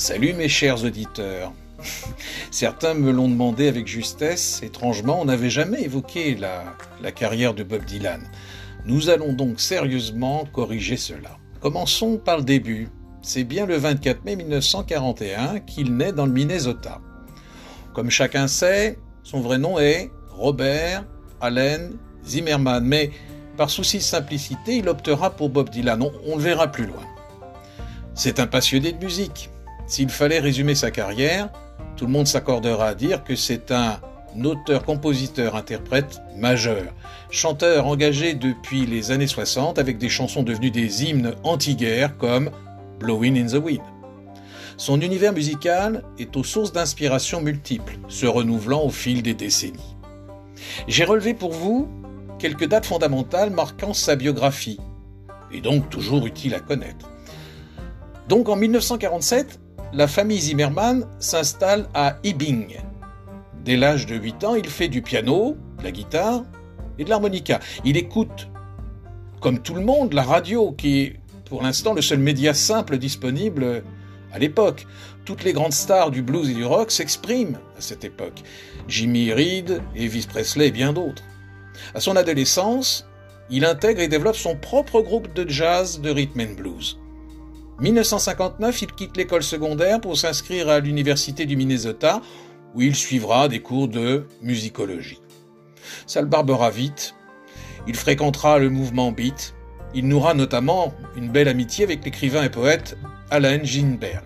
Salut mes chers auditeurs. Certains me l'ont demandé avec justesse. Étrangement, on n'avait jamais évoqué la, carrière de Bob Dylan. Nous allons donc sérieusement corriger cela. Commençons par le début. C'est bien le 24 mai 1941 qu'il naît dans le Minnesota. Comme chacun sait, son vrai nom est Robert Allen Zimmerman, mais par souci de simplicité, il optera pour Bob Dylan. On le verra plus loin. C'est un passionné de musique. S'il fallait résumer sa carrière, tout le monde s'accordera à dire que c'est un auteur, compositeur, interprète majeur, chanteur engagé depuis les années 60 avec des chansons devenues des hymnes anti-guerre comme Blowing in the Wind. Son univers musical est aux sources d'inspiration multiples, se renouvelant au fil des décennies. J'ai relevé pour vous quelques dates fondamentales marquant sa biographie, et donc toujours utile à connaître. Donc en 1947, la famille Zimmerman s'installe à Ibing. Dès l'âge de 8 ans, il fait du piano, de la guitare et de l'harmonica. Il écoute, comme tout le monde, la radio, qui est pour l'instant le seul média simple disponible à l'époque. Toutes les grandes stars du blues et du rock s'expriment à cette époque. Jimmy Reed, Elvis Presley et bien d'autres. À son adolescence, il intègre et développe son propre groupe de jazz de rhythm and blues. 1959, il quitte l'école secondaire pour s'inscrire à l'université du Minnesota, où il suivra des cours de musicologie. Ça barbera vite. Il fréquentera le mouvement beat. Il nourra notamment une belle amitié avec l'écrivain et poète Allen Ginsberg.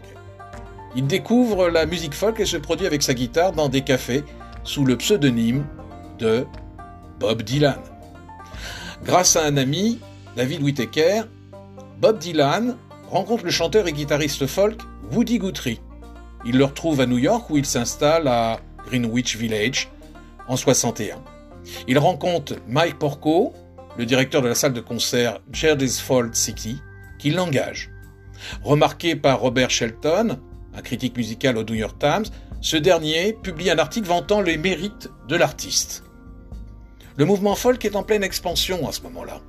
Il découvre la musique folk et se produit avec sa guitare dans des cafés sous le pseudonyme de Bob Dylan. Grâce à un ami, David Whittaker, Bob Dylan rencontre le chanteur et guitariste folk Woody Guthrie. Il le retrouve à New York où il s'installe à Greenwich Village en 61. Il rencontre Mike Porco, le directeur de la salle de concert Ford City, qui l'engage. Remarqué par Robert Shelton, un critique musical au New York Times, ce dernier publie un article vantant les mérites de l'artiste. Le mouvement folk est en pleine expansion à ce moment-là.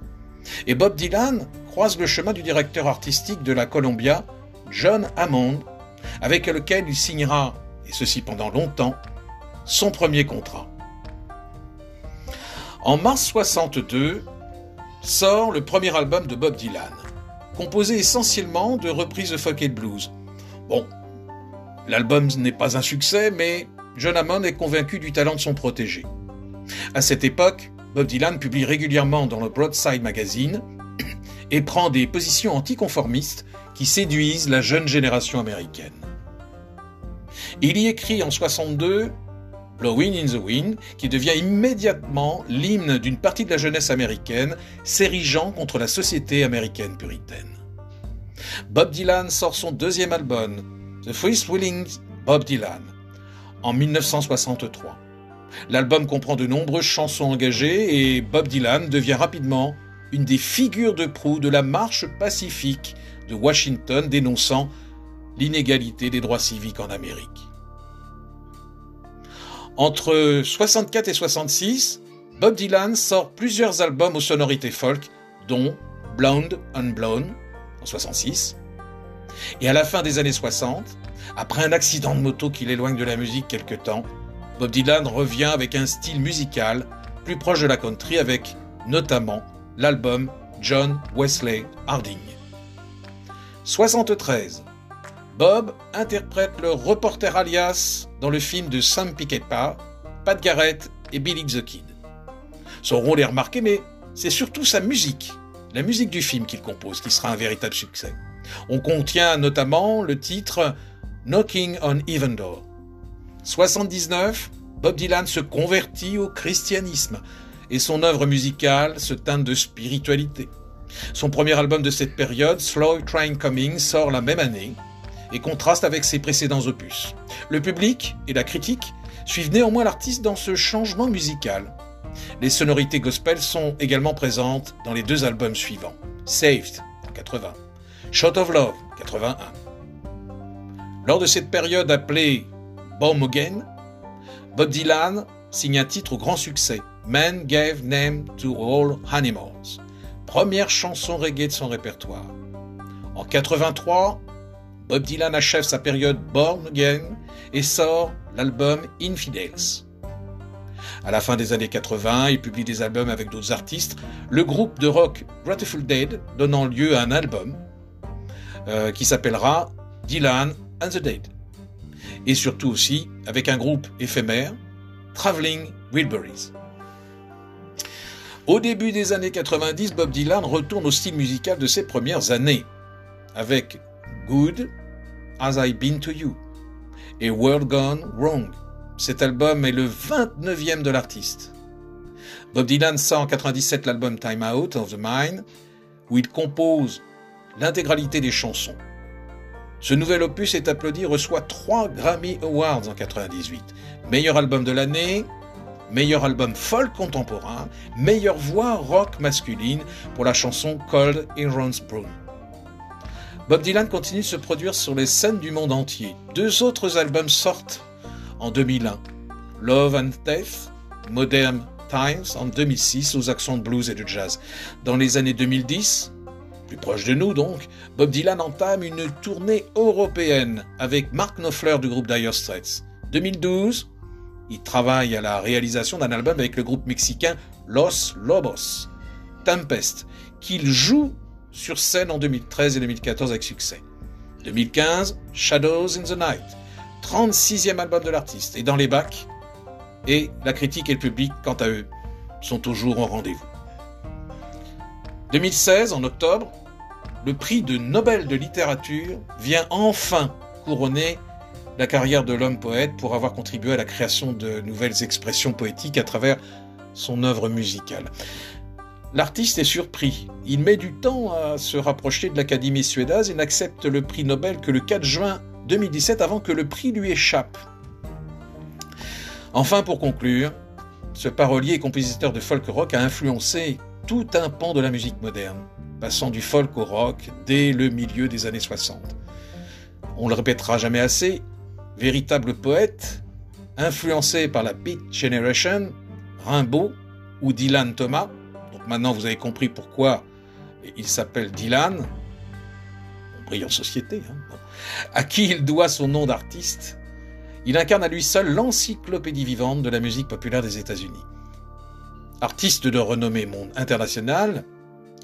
Et Bob Dylan croise le chemin du directeur artistique de la Columbia, John Hammond, avec lequel il signera, et ceci pendant longtemps, son premier contrat. En mars 62, sort le premier album de Bob Dylan, composé essentiellement de reprises de folk et blues. Bon, l'album n'est pas un succès, mais John Hammond est convaincu du talent de son protégé. À cette époque, Bob Dylan publie régulièrement dans le Broadside Magazine et prend des positions anticonformistes qui séduisent la jeune génération américaine. Il y écrit en 62 Blowing in the Wind, qui devient immédiatement l'hymne d'une partie de la jeunesse américaine s'érigeant contre la société américaine puritaine. Bob Dylan sort son deuxième album, The First Willing Bob Dylan, en 1963. L'album comprend de nombreuses chansons engagées et Bob Dylan devient rapidement une des figures de proue de la marche pacifique de Washington dénonçant l'inégalité des droits civiques en Amérique. Entre 64 et 66, Bob Dylan sort plusieurs albums aux sonorités folk, dont Blonde Unblown en 66. Et à la fin des années 60, après un accident de moto qui l'éloigne de la musique quelque temps, Bob Dylan revient avec un style musical plus proche de la country avec notamment l'album John Wesley Harding. 73. Bob interprète le reporter alias dans le film de Sam Peckinpah, Pat Garrett et Billy the Kid. Son rôle est remarqué, mais c'est surtout sa musique, la musique du film qu'il compose, qui sera un véritable succès. On contient notamment le titre Knocking on Even Door. 79, Bob Dylan se convertit au christianisme et son œuvre musicale se teinte de spiritualité. Son premier album de cette période, Slow Train Coming, sort la même année et contraste avec ses précédents opus. Le public et la critique suivent néanmoins l'artiste dans ce changement musical. Les sonorités gospel sont également présentes dans les deux albums suivants. Saved, 80. Shot of Love, 81. Lors de cette période appelée Bomb Again, Bob Dylan signe un titre au grand succès, Man Gave Name to All Animals, première chanson reggae de son répertoire. En 83, Bob Dylan achève sa période Born Again et sort l'album Infidels. À la fin des années 80, il publie des albums avec d'autres artistes, le groupe de rock Grateful Dead donnant lieu à un album euh, qui s'appellera Dylan and the Dead. Et surtout aussi avec un groupe éphémère, Traveling Wilburys. Au début des années 90, Bob Dylan retourne au style musical de ses premières années, avec Good As I Been to You et World Gone Wrong. Cet album est le 29e de l'artiste. Bob Dylan sort en 97 l'album Time Out of the Mind, où il compose l'intégralité des chansons. Ce nouvel opus est applaudi reçoit 3 Grammy Awards en 98. Meilleur album de l'année, meilleur album folk contemporain, meilleure voix rock masculine pour la chanson Cold in Broom. Bob Dylan continue de se produire sur les scènes du monde entier. Deux autres albums sortent en 2001. Love and Death, Modern Times en 2006 aux accents de blues et de jazz. Dans les années 2010, plus proche de nous donc, Bob Dylan entame une tournée européenne avec Mark Knopfler du groupe Dire Straits. 2012, il travaille à la réalisation d'un album avec le groupe mexicain Los Lobos, Tempest, qu'il joue sur scène en 2013 et 2014 avec succès. 2015, Shadows in the Night, 36e album de l'artiste, et dans les bacs, et la critique et le public, quant à eux, sont toujours au rendez-vous. 2016, en octobre, le prix de Nobel de littérature vient enfin couronner la carrière de l'homme poète pour avoir contribué à la création de nouvelles expressions poétiques à travers son œuvre musicale. L'artiste est surpris. Il met du temps à se rapprocher de l'Académie suédoise et n'accepte le prix Nobel que le 4 juin 2017 avant que le prix lui échappe. Enfin, pour conclure, ce parolier et compositeur de folk rock a influencé tout un pan de la musique moderne, passant du folk au rock dès le milieu des années 60. On le répétera jamais assez, véritable poète, influencé par la Beat Generation, Rimbaud ou Dylan Thomas, Maintenant, vous avez compris pourquoi il s'appelle Dylan. En société. Hein. À qui il doit son nom d'artiste Il incarne à lui seul l'encyclopédie vivante de la musique populaire des États-Unis. Artiste de renommée monde internationale,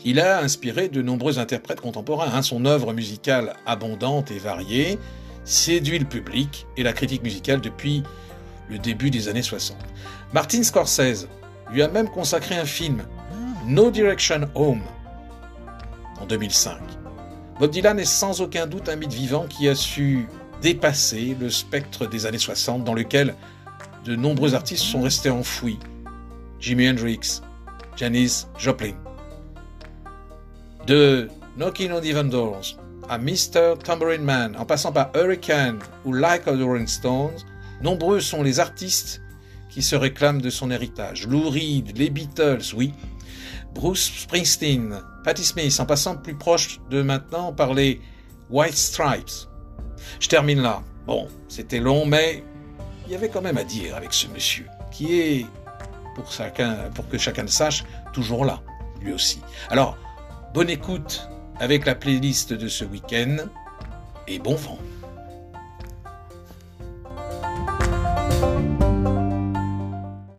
il a inspiré de nombreux interprètes contemporains. Hein. Son œuvre musicale abondante et variée séduit le public et la critique musicale depuis le début des années 60. Martin Scorsese lui a même consacré un film No Direction Home en 2005. Bob Dylan est sans aucun doute un mythe vivant qui a su dépasser le spectre des années 60 dans lequel de nombreux artistes sont restés enfouis. Jimi Hendrix, Janis Joplin. De Knocking on Even Doors à Mr. Tambourine Man, en passant par Hurricane ou Like a Rolling Stones, nombreux sont les artistes qui se réclament de son héritage. Lou Reed, les Beatles, oui, Bruce Springsteen, Patti Smith, en passant plus proche de maintenant par les White Stripes. Je termine là. Bon, c'était long, mais il y avait quand même à dire avec ce monsieur, qui est, pour, chacun, pour que chacun le sache, toujours là, lui aussi. Alors, bonne écoute avec la playlist de ce week-end, et bon vent.